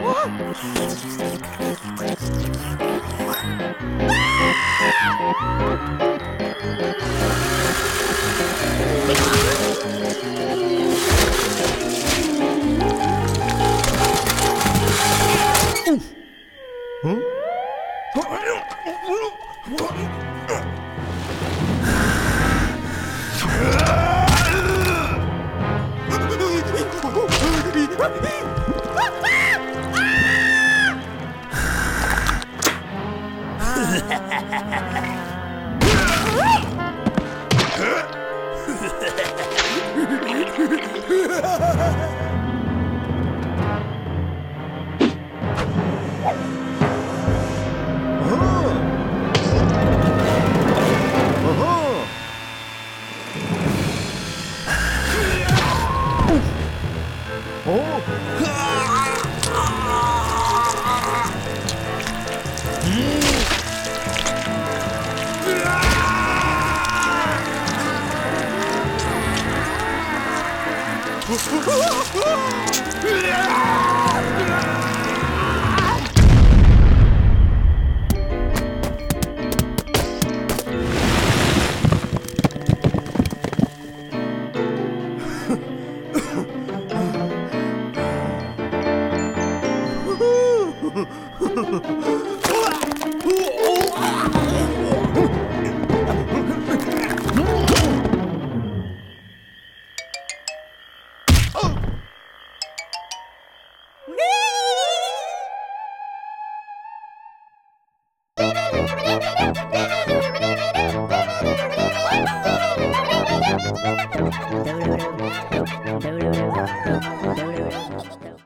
Huh? Oh! Ух, ух, ух, ух! Don't do it.